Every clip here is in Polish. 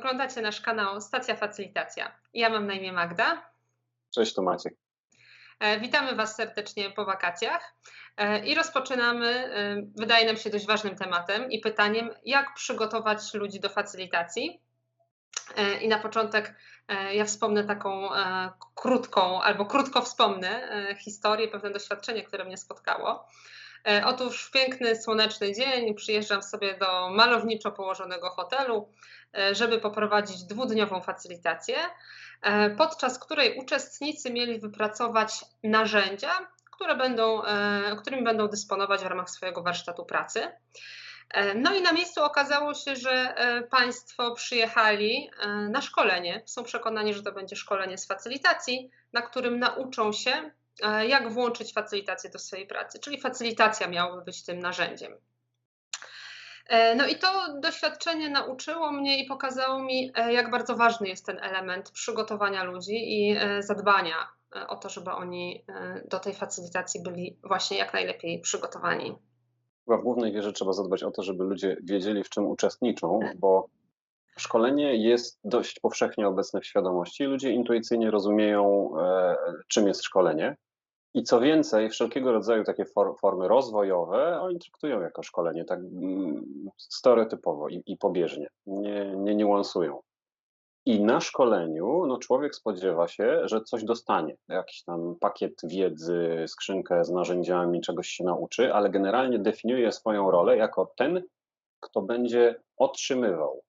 Oglądacie nasz kanał Stacja Facylitacja. Ja mam na imię Magda. Cześć, tu Maciek. E, witamy Was serdecznie po wakacjach e, i rozpoczynamy, e, wydaje nam się, dość ważnym tematem i pytaniem, jak przygotować ludzi do facylitacji. I na początek ja wspomnę taką krótką, albo krótko wspomnę historię, pewne doświadczenie, które mnie spotkało. Otóż w piękny, słoneczny dzień przyjeżdżam sobie do malowniczo położonego hotelu, żeby poprowadzić dwudniową facylitację, podczas której uczestnicy mieli wypracować narzędzia, które będą, którymi będą dysponować w ramach swojego warsztatu pracy. No i na miejscu okazało się, że Państwo przyjechali na szkolenie. Są przekonani, że to będzie szkolenie z facylitacji, na którym nauczą się, jak włączyć facylitację do swojej pracy. Czyli facylitacja miałaby być tym narzędziem. E, no i to doświadczenie nauczyło mnie i pokazało mi, e, jak bardzo ważny jest ten element przygotowania ludzi i e, zadbania o to, żeby oni do tej facylitacji byli właśnie jak najlepiej przygotowani. Chyba w głównej wierze trzeba zadbać o to, żeby ludzie wiedzieli, w czym uczestniczą, bo szkolenie jest dość powszechnie obecne w świadomości. Ludzie intuicyjnie rozumieją, czym jest szkolenie. I co więcej, wszelkiego rodzaju takie for, formy rozwojowe oni traktują jako szkolenie tak mm, stereotypowo i, i pobieżnie, nie, nie niuansują. I na szkoleniu no, człowiek spodziewa się, że coś dostanie, jakiś tam pakiet wiedzy, skrzynkę z narzędziami, czegoś się nauczy, ale generalnie definiuje swoją rolę jako ten, kto będzie otrzymywał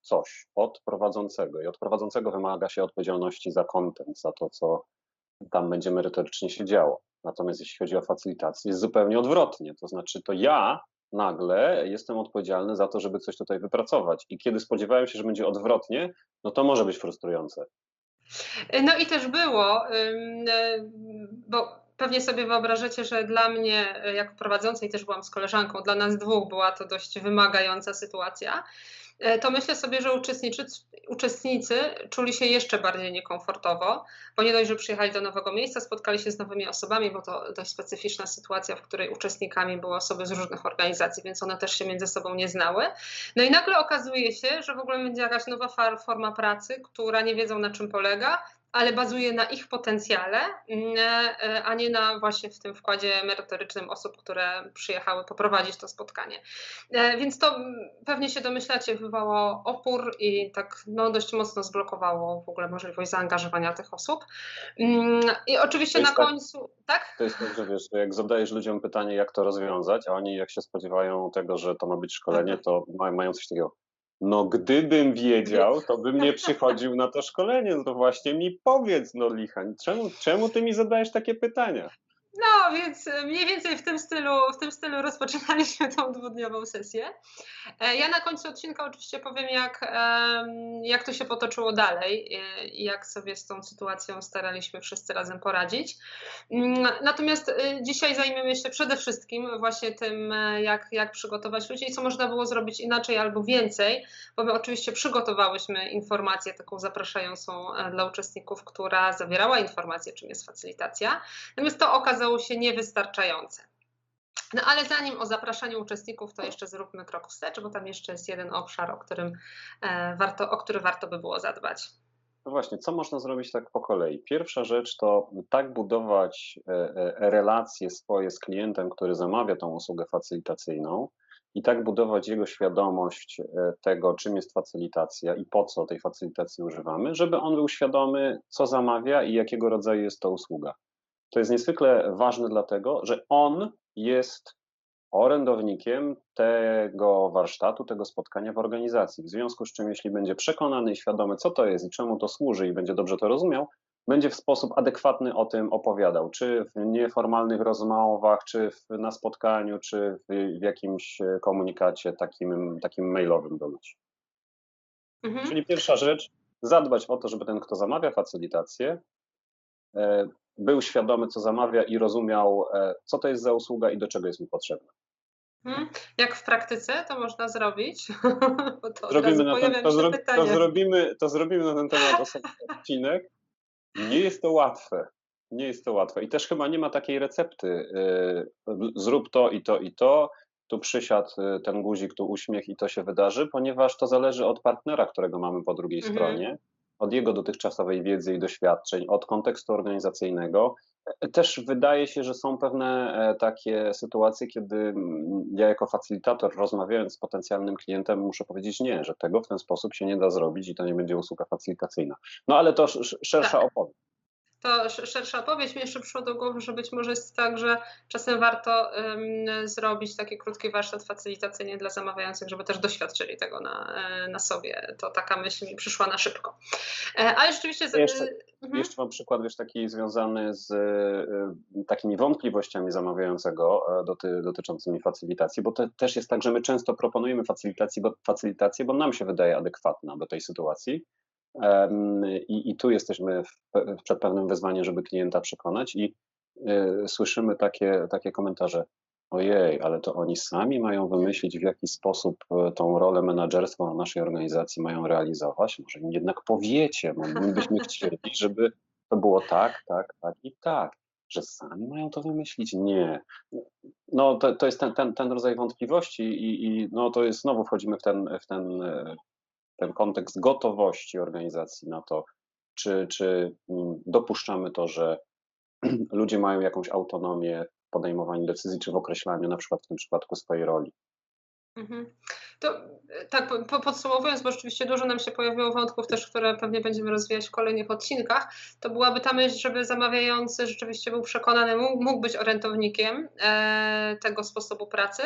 coś od prowadzącego. I od prowadzącego wymaga się odpowiedzialności za kontent, za to, co tam będzie merytorycznie się działo. Natomiast jeśli chodzi o facylitację, jest zupełnie odwrotnie. To znaczy, to ja nagle jestem odpowiedzialny za to, żeby coś tutaj wypracować. I kiedy spodziewałem się, że będzie odwrotnie, no to może być frustrujące. No i też było, bo pewnie sobie wyobrażacie, że dla mnie, jako prowadzącej, też byłam z koleżanką, dla nas dwóch była to dość wymagająca sytuacja. E, to myślę sobie, że uczestnicy, uczestnicy czuli się jeszcze bardziej niekomfortowo, bo nie dość, że przyjechali do nowego miejsca, spotkali się z nowymi osobami, bo to dość specyficzna sytuacja, w której uczestnikami były osoby z różnych organizacji, więc one też się między sobą nie znały. No i nagle okazuje się, że w ogóle będzie jakaś nowa forma pracy, która nie wiedzą na czym polega, ale bazuje na ich potencjale, mm, e, a nie na właśnie w tym wkładzie merytorycznym osób, które przyjechały poprowadzić to spotkanie. E, więc to pewnie się domyślacie, wywołało opór i tak no, dość mocno zblokowało w ogóle możliwość zaangażowania tych osób. Mm, I oczywiście na tak, końcu, tak? To jest tak, że wiesz, jak zadajesz ludziom pytanie, jak to rozwiązać, a oni jak się spodziewają tego, że to ma być szkolenie, tak. to mają coś takiego, no gdybym wiedział, to bym nie przychodził na to szkolenie, no to właśnie mi powiedz, no Lichań, czemu, czemu ty mi zadajesz takie pytania? No, więc e, mniej więcej w tym stylu, w tym stylu rozpoczynaliśmy tą dwudniową sesję. E, ja na końcu odcinka oczywiście powiem, jak, jak to się potoczyło dalej e, i jak sobie z tą sytuacją staraliśmy wszyscy razem poradzić. Mm, natomiast dzisiaj zajmiemy się przede wszystkim właśnie tym, jak, jak przygotować ludzi i co można było zrobić inaczej albo więcej, bo my oczywiście przygotowałyśmy informację taką zapraszającą dla uczestników, która zawierała informację, czym jest facylitacja. Natomiast to okazało okazało się niewystarczające. No ale zanim o zapraszaniu uczestników, to jeszcze zróbmy krok wstecz, bo tam jeszcze jest jeden obszar, o, którym, e, warto, o który warto by było zadbać. No właśnie, co można zrobić tak po kolei? Pierwsza rzecz to tak budować e, e, relacje swoje z klientem, który zamawia tą usługę facylitacyjną i tak budować jego świadomość tego, czym jest facylitacja i po co tej facylitacji używamy, żeby on był świadomy, co zamawia i jakiego rodzaju jest to usługa. To jest niezwykle ważne dlatego, że on jest orędownikiem tego warsztatu, tego spotkania w organizacji. W związku z czym, jeśli będzie przekonany i świadomy, co to jest i czemu to służy, i będzie dobrze to rozumiał, będzie w sposób adekwatny o tym opowiadał, czy w nieformalnych rozmowach, czy w, na spotkaniu, czy w, w, jakimś komunikacie takim, takim mailowym do ludzi. Mhm. Czyli pierwsza rzecz, zadbać o to, żeby ten, kto zamawia facylitację, e, był świadomy, co zamawia i rozumiał, e, co to jest za usługa i do czego jest mu potrzebna. Hmm? Jak w praktyce to można zrobić? to, zrobimy na ten, to, zro, to, zrobimy, to zrobimy na ten temat osobny odcinek. Nie jest to łatwe. Nie jest to łatwe. I też chyba nie ma takiej recepty. E, zrób to i to i to. tu przysiadł ten guzik, tu uśmiech i to się wydarzy, ponieważ to zależy od partnera, którego mamy po drugiej mhm. stronie, od jego dotychczasowej wiedzy i doświadczeń, od kontekstu organizacyjnego. Też wydaje się, że są pewne e, takie sytuacje, kiedy mm, ja jako facilitator rozmawiając z potencjalnym klientem muszę powiedzieć nie, że tego w ten sposób się nie da zrobić i to nie będzie usługa facilitacyjna. No ale to szersza tak. opowieść to szersza opowieść. Mi jeszcze przyszło do głowy, że być może jest tak, że czasem warto um, zrobić taki krótki warsztat facilitacyjny dla zamawiających, żeby też doświadczyli tego na, e, na sobie. To taka myśl mi przyszła na szybko. E, ale rzeczywiście... Z, jeszcze, mhm. jeszcze mam przykład, wiesz, taki związany z y, takimi wątpliwościami zamawiającego doty, dotyczącymi facilitacji, bo to też jest tak, że my często proponujemy facilitację bo, facilitację, bo nam się wydaje adekwatna do tej sytuacji, i, I, tu jesteśmy w, przed pewnym wyzwaniem, żeby klienta przekonać, i y, słyszymy takie, takie komentarze. Ojej, ale to oni sami mają wymyślić, w jaki sposób e, tą rolę menadżerstwa w naszej organizacji mają realizować. Może im jednak powiecie, bo my byśmy chcieli, żeby to było tak, tak, tak i tak. Że sami mają to wymyślić? Nie. No to, to jest ten, ten, ten rodzaj wątpliwości i, i no to jest znowu wchodzimy w ten, w ten e, ten kontekst gotowości organizacji na to, czy, czy mm, dopuszczamy to, że ludzie mają jakąś autonomię w podejmowaniu decyzji, czy w określaniu na przykład w tym przypadku swojej roli. Mhm. To tak, podsumowując, bo rzeczywiście dużo nam się pojawiło wątków też, które pewnie będziemy rozwijać w kolejnych odcinkach, to byłaby ta myśl, żeby zamawiający rzeczywiście był przekonany, mógł być orientownikiem e, tego sposobu pracy,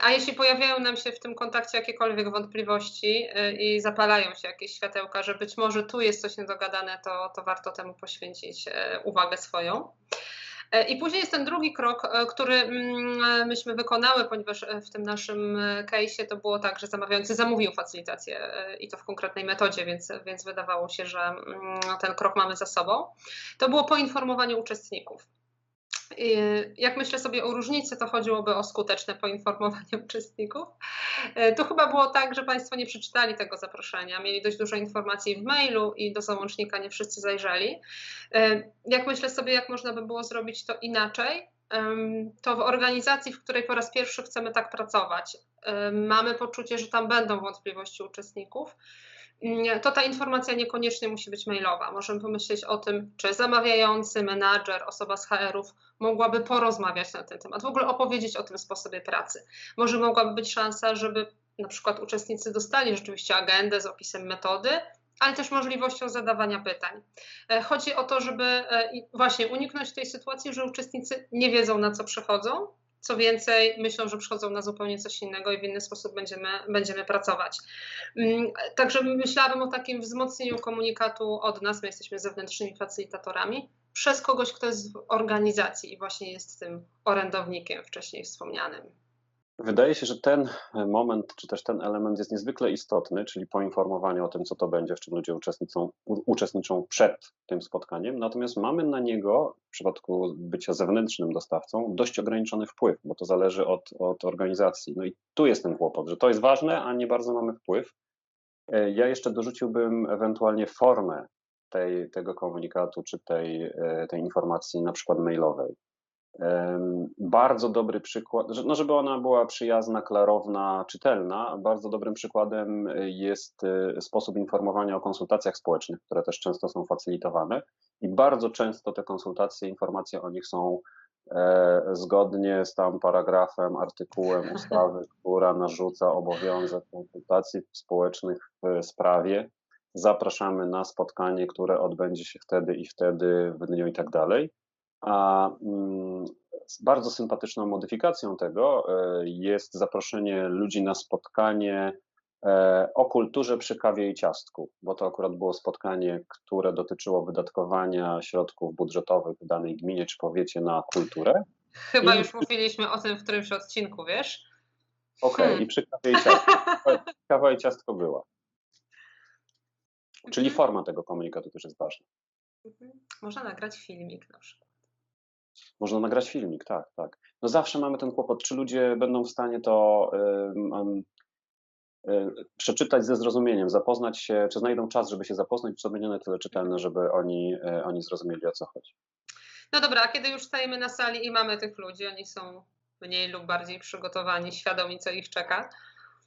a jeśli pojawiają nam się w tym kontakcie jakiekolwiek wątpliwości y, i zapalają się jakieś światełka, że być może tu jest coś niedogadane, to, to warto temu poświęcić y, uwagę swoją. Y, I później jest ten drugi krok, który mm, myśmy wykonały, ponieważ w tym naszym case'ie to było tak, że zamawiający zamówił facylitację i to w konkretnej metodzie, więc, więc wydawało się, że mm, ten krok mamy za sobą. To było poinformowanie uczestników. Jak myślę sobie o różnicy, to chodziłoby o skuteczne poinformowanie uczestników. E, to chyba było tak, że Państwo nie przeczytali tego zaproszenia, mieli dość dużo informacji w mailu i do załącznika nie wszyscy zajrzeli. E, jak myślę sobie, jak można by było zrobić to inaczej, to w organizacji, w której po raz pierwszy chcemy tak pracować, mamy poczucie, że tam będą wątpliwości uczestników to ta informacja niekoniecznie musi być mailowa. Możemy pomyśleć o tym, czy zamawiający, menadżer, osoba z HR-ów mogłaby porozmawiać na ten temat, w ogóle opowiedzieć o tym sposobie pracy. Może mogłaby być szansa, żeby na przykład uczestnicy dostali rzeczywiście agendę z opisem metody, ale też możliwością zadawania pytań. E, chodzi o to, żeby e, właśnie uniknąć tej sytuacji, że uczestnicy nie wiedzą, na co przychodzą, co więcej, myślą, że przychodzą na zupełnie coś innego i w inny sposób będziemy, będziemy pracować. Mm, także myślałabym o takim wzmocnieniu komunikatu od nas, my jesteśmy zewnętrznymi facylitatorami, przez kogoś, kto jest w organizacji i właśnie jest tym orędownikiem wcześniej wspomnianym. Wydaje się, że ten moment, czy też ten element jest niezwykle istotny, czyli poinformowanie o tym, co to będzie, w czym ludzie uczestniczą, uczestniczą przed tym spotkaniem. Natomiast mamy na niego, w przypadku bycia zewnętrznym dostawcą, dość ograniczony wpływ, bo to zależy od, od organizacji. No i tu jest ten kłopot, że to jest ważne, a nie bardzo mamy wpływ. E, ja jeszcze dorzuciłbym ewentualnie formę tej, tego komunikatu, czy tej, e, tej informacji, na przykład mailowej. Bardzo dobry przykład, no żeby ona była przyjazna, klarowna, czytelna, bardzo dobrym przykładem jest y, sposób informowania o konsultacjach społecznych, które też często są facylitowane i bardzo często te konsultacje, informacje o nich są e, zgodnie z tam paragrafem, artykułem ustawy, która narzuca obowiązek konsultacji społecznych w sprawie. Zapraszamy na spotkanie, które odbędzie się wtedy i wtedy w dniu i tak dalej. A mm, bardzo sympatyczną modyfikacją tego e, jest zaproszenie ludzi na spotkanie e, o kulturze przy kawie i ciastku, bo to akurat było spotkanie, które dotyczyło wydatkowania środków budżetowych w danej gminie czy powiecie na kulturę. Chyba I... już mówiliśmy o tym w którymś odcinku, wiesz? Okej, okay, hmm. i przy kawie i ciastku. Kawa i ciastko była. Czyli mhm. forma tego komunikatu też jest ważna. Mhm. Można nagrać filmik na przykład. Można nagrać filmik, tak, tak. No zawsze mamy ten kłopot, czy ludzie będą w stanie to y, przeczytać ze zrozumieniem, zapoznać się, czy znajdą czas, żeby się zapoznać, czy to będzie na tyle czytelne, żeby oni, y, oni zrozumieli, o co chodzi. No dobra, a kiedy już stajemy na sali i mamy tych ludzi, oni są mniej lub bardziej przygotowani, świadomi, co ich czeka?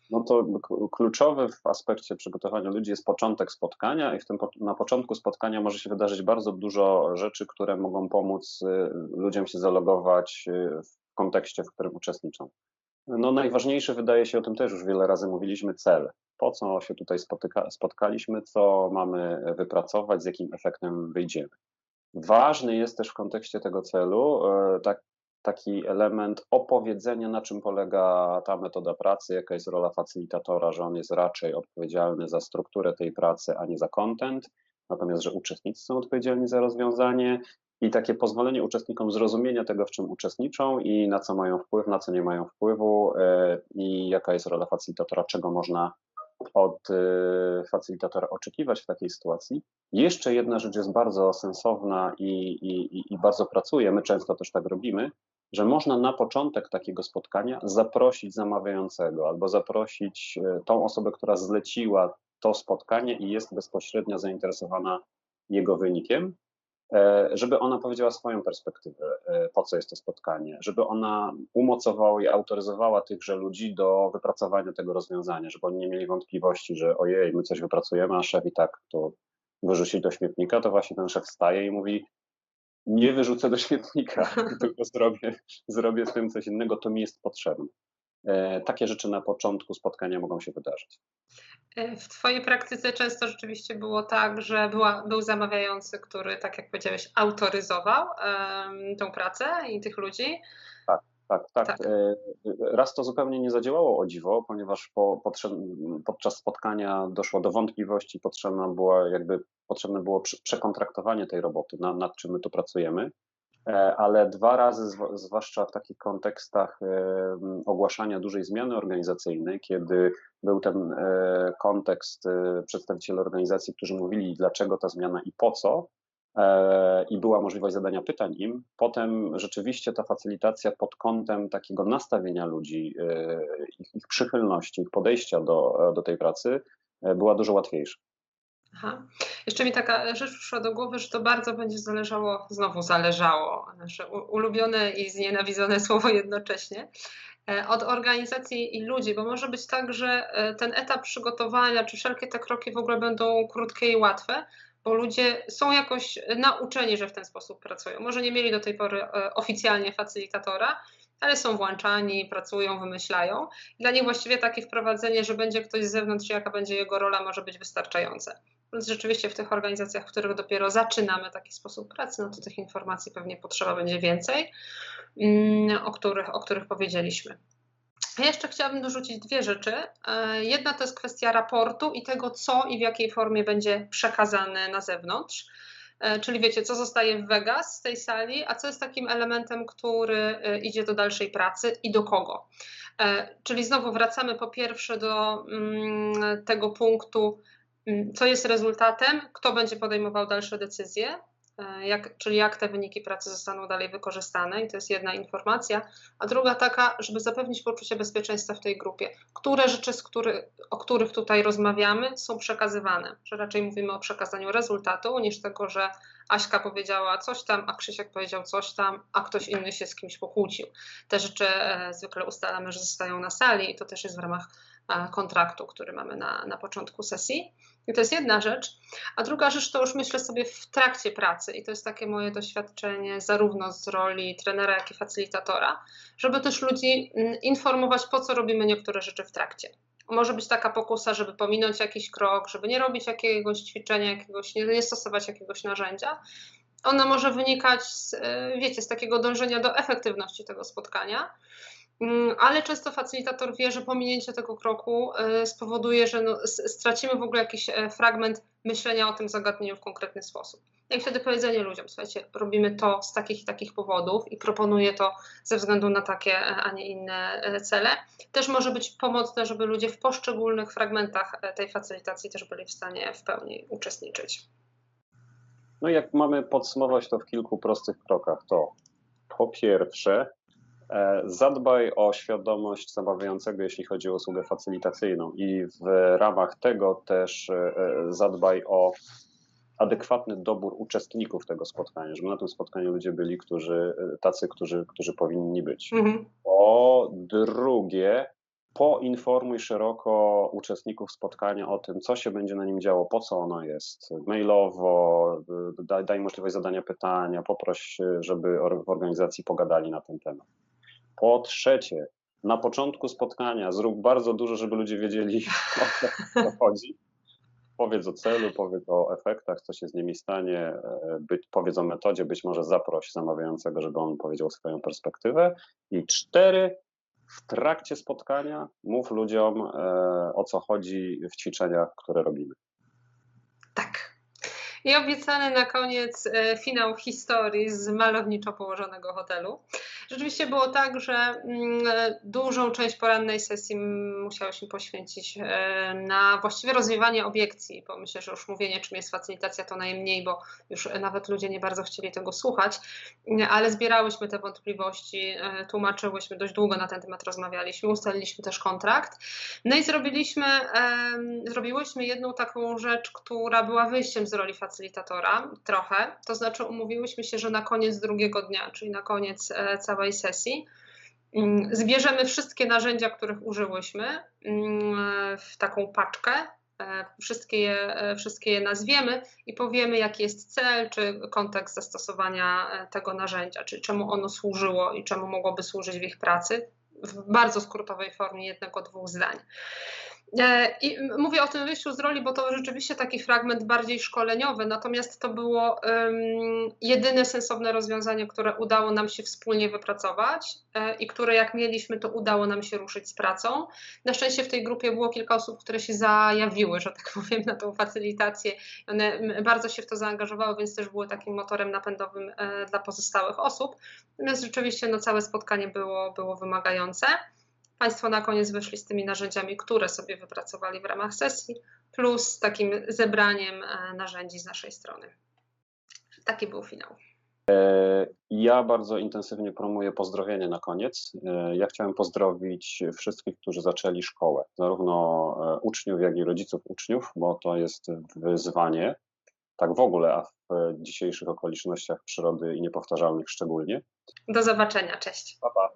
No to kluczowy w aspekcie przygotowania ludzi jest początek spotkania i w tym, na początku spotkania może się wydarzyć bardzo dużo rzeczy, które mogą pomóc y, ludziom się zalogować y, w kontekście, w którym uczestniczą. No najważniejszy wydaje się, o tym też już wiele razy mówiliśmy, cel. Po co się tutaj spotyka, spotkaliśmy, co mamy wypracować, z jakim efektem wyjdziemy. Ważny jest też w kontekście tego celu e, tak, taki element opowiedzenia, na czym polega ta metoda pracy, jaka jest rola facylitatora, że on jest raczej odpowiedzialny za strukturę tej pracy, a nie za content, natomiast że uczestnicy są odpowiedzialni za rozwiązanie i takie pozwolenie uczestnikom zrozumienia tego, w czym uczestniczą i na co mają wpływ, na co nie mają wpływu e, i jaka jest rola facylitatora, czego można od e, facylitatora oczekiwać w takiej sytuacji. Jeszcze jedna rzecz jest bardzo sensowna i, i, i bardzo pracuje, my często też tak robimy, że można na początek takiego spotkania zaprosić zamawiającego albo zaprosić e, tą osobę, która zleciła to spotkanie i jest bezpośrednio zainteresowana jego wynikiem, e, żeby ona powiedziała swoją perspektywę, e, po co jest to spotkanie, żeby ona umocowała i autoryzowała tychże ludzi do wypracowania tego rozwiązania, żeby oni nie mieli wątpliwości, że ojej, my coś wypracujemy, a szef i tak to wyrzucić do śmietnika, to właśnie ten szef staje i mówi, nie wyrzucę do śmietnika, tylko zrobię, zrobię z tym coś innego, to mi jest potrzebne. E, takie rzeczy na początku spotkania mogą się wydarzyć. E, w Twojej praktyce często rzeczywiście było tak, że była, był zamawiający, który, tak jak powiedziałeś, autoryzował um, tą pracę i tych ludzi. Tak, tak, tak, tak. E, raz to zupełnie nie zadziałało o dziwo, ponieważ po, podczas spotkania doszło do wątpliwości, potrzebna była jakby potrzebne było przekontraktowanie tej roboty, nad, nad czym my tu pracujemy. E, ale dwa razy, zwłaszcza w takich kontekstach ogłaszania dużej zmiany organizacyjnej, kiedy był ten e, kontekst przedstawicieli organizacji, którzy mówili, dlaczego ta zmiana i po co, E, i była możliwość zadania pytań im. Potem rzeczywiście ta facylitacja pod kątem takiego nastawienia ludzi, e, ich, ich przychylności, ich podejścia do, do tej pracy e, była dużo łatwiejsza. Aha. Jeszcze mi taka rzecz przyszła do głowy, że to bardzo będzie zależało, znowu zależało, nasze ulubione i znienawidzone słowo jednocześnie, od organizacji i ludzi, bo może być tak, że ten etap przygotowania, czy wszelkie te kroki w ogóle będą krótkie i łatwe, bo ludzie są jakoś nauczeni, że w ten sposób pracują. Może nie mieli do tej pory e, oficjalnie facylitatora, ale są włączani, pracują, wymyślają. Dla nich właściwie takie wprowadzenie, że będzie ktoś z zewnątrz, jaka będzie jego rola, może być wystarczające. Więc rzeczywiście w tych organizacjach, w których dopiero zaczynamy taki sposób pracy, no to tych informacji pewnie potrzeba będzie więcej, mm, o których, o których powiedzieliśmy. Ja jeszcze chciałabym dorzucić dwie rzeczy. E, jedna to jest kwestia raportu i tego, co i w jakiej formie będzie przekazane na zewnątrz. E, czyli wiecie, co zostaje w Vegas z tej sali, a co jest takim elementem, który e, idzie do dalszej pracy i do kogo. Czyli znowu wracamy po pierwsze do mm, tego punktu, mm, co jest rezultatem, kto będzie podejmował dalsze decyzje, jak, czyli jak te wyniki pracy zostaną dalej wykorzystane, i to jest jedna informacja. A druga taka, żeby zapewnić poczucie bezpieczeństwa w tej grupie. Które rzeczy, z który, o których tutaj rozmawiamy, są przekazywane, że raczej mówimy o przekazaniu rezultatu, niż tego, że Aśka powiedziała coś tam, a Krzysiek powiedział coś tam, a ktoś inny się z kimś pokłócił. Te rzeczy e, zwykle ustalamy, że zostają na sali i to też jest w ramach e, kontraktu, który mamy na, na początku sesji. I to jest jedna rzecz. A druga rzecz to już myślę sobie w trakcie pracy, i to jest takie moje doświadczenie zarówno z roli trenera, jak i facylitatora, żeby też ludzi mm, informować, po co robimy niektóre rzeczy w trakcie. Może być taka pokusa, żeby pominąć jakiś krok, żeby nie robić jakiegoś ćwiczenia, jakiegoś, nie, nie stosować jakiegoś narzędzia. Ona może wynikać z, e, wiecie, z takiego dążenia do efektywności tego spotkania ale często facylitator wie, że pominięcie tego kroku e, spowoduje, że no, stracimy w ogóle jakiś e, fragment myślenia o tym zagadnieniu w konkretny sposób. I wtedy powiedzenie ludziom, słuchajcie, robimy to z takich i takich powodów i proponuję to ze względu na takie, e, a nie inne cele, też może być pomocne, żeby ludzie w poszczególnych fragmentach tej facylitacji też byli w stanie w pełni uczestniczyć. No jak mamy podsumować to w kilku prostych krokach, to po pierwsze E, zadbaj o świadomość zamawiającego, jeśli chodzi o usługę facylitacyjną, i w ramach tego też e, zadbaj o adekwatny dobór uczestników tego spotkania, żeby na tym spotkaniu ludzie byli, którzy, tacy, którzy, którzy powinni być. Mhm. Po drugie, poinformuj szeroko uczestników spotkania o tym, co się będzie na nim działo, po co ono jest, mailowo, daj, daj możliwość zadania pytania, poproś, żeby w organizacji pogadali na ten temat. Po trzecie, na początku spotkania zrób bardzo dużo, żeby ludzie wiedzieli, o co chodzi. Powiedz o celu, powiedz o efektach, co się z nimi stanie, e, być, powiedz o metodzie, być może zaproś zamawiającego, żeby on powiedział swoją perspektywę. I cztery, w trakcie spotkania mów ludziom e, o co chodzi w ćwiczeniach, które robimy. Tak. I obiecany na koniec e, finał historii z malowniczo położonego hotelu. Rzeczywiście było tak, że mm, dużą część porannej sesji musiałyśmy poświęcić e, na właściwie rozwiewanie obiekcji, bo myślę, że już mówienie, czym jest facylitacja, to najmniej, bo już nawet ludzie nie bardzo chcieli tego słuchać, ale zbierałyśmy te wątpliwości, e, tłumaczyłyśmy, dość długo na ten temat rozmawialiśmy, ustaliliśmy też kontrakt. No i zrobiliśmy, zrobiłyśmy jedną taką rzecz, która była wyjściem z roli facylitatora trochę, to znaczy umówiłyśmy się, że na koniec drugiego dnia, czyli na koniec e, całej sesji. Mm, zbierzemy wszystkie narzędzia, których użyłyśmy mm, w taką paczkę, e, wszystkie je, e, wszystkie je nazwiemy i powiemy, jaki jest cel czy kontekst zastosowania tego narzędzia, czyli czemu ono służyło i czemu mogłoby służyć w ich pracy w bardzo skrótowej formie jednego, dwóch zdań. E, I mówię o tym wyjściu z roli, bo to rzeczywiście taki fragment bardziej szkoleniowy, natomiast to było um, jedyne sensowne rozwiązanie, które udało nam się wspólnie wypracować e, i które jak mieliśmy, to udało nam się ruszyć z pracą. Na szczęście w tej grupie było kilka osób, które się zajawiły, że tak powiem, na tą facylitację. One bardzo się w to zaangażowały, więc też były takim motorem napędowym e, dla pozostałych osób. Natomiast rzeczywiście no, całe spotkanie było, było wymagające. Państwo na koniec wyszli z tymi narzędziami, które sobie wypracowali w ramach sesji, plus takim zebraniem e, narzędzi z naszej strony. Taki był finał. E, ja bardzo intensywnie promuję pozdrowienie na koniec. E, ja chciałem pozdrowić wszystkich, którzy zaczęli szkołę, zarówno uczniów, jak i rodziców uczniów, bo to jest wyzwanie, tak w ogóle, a w dzisiejszych okolicznościach przyrody i niepowtarzalnych szczególnie. Do zobaczenia, cześć. Pa, pa.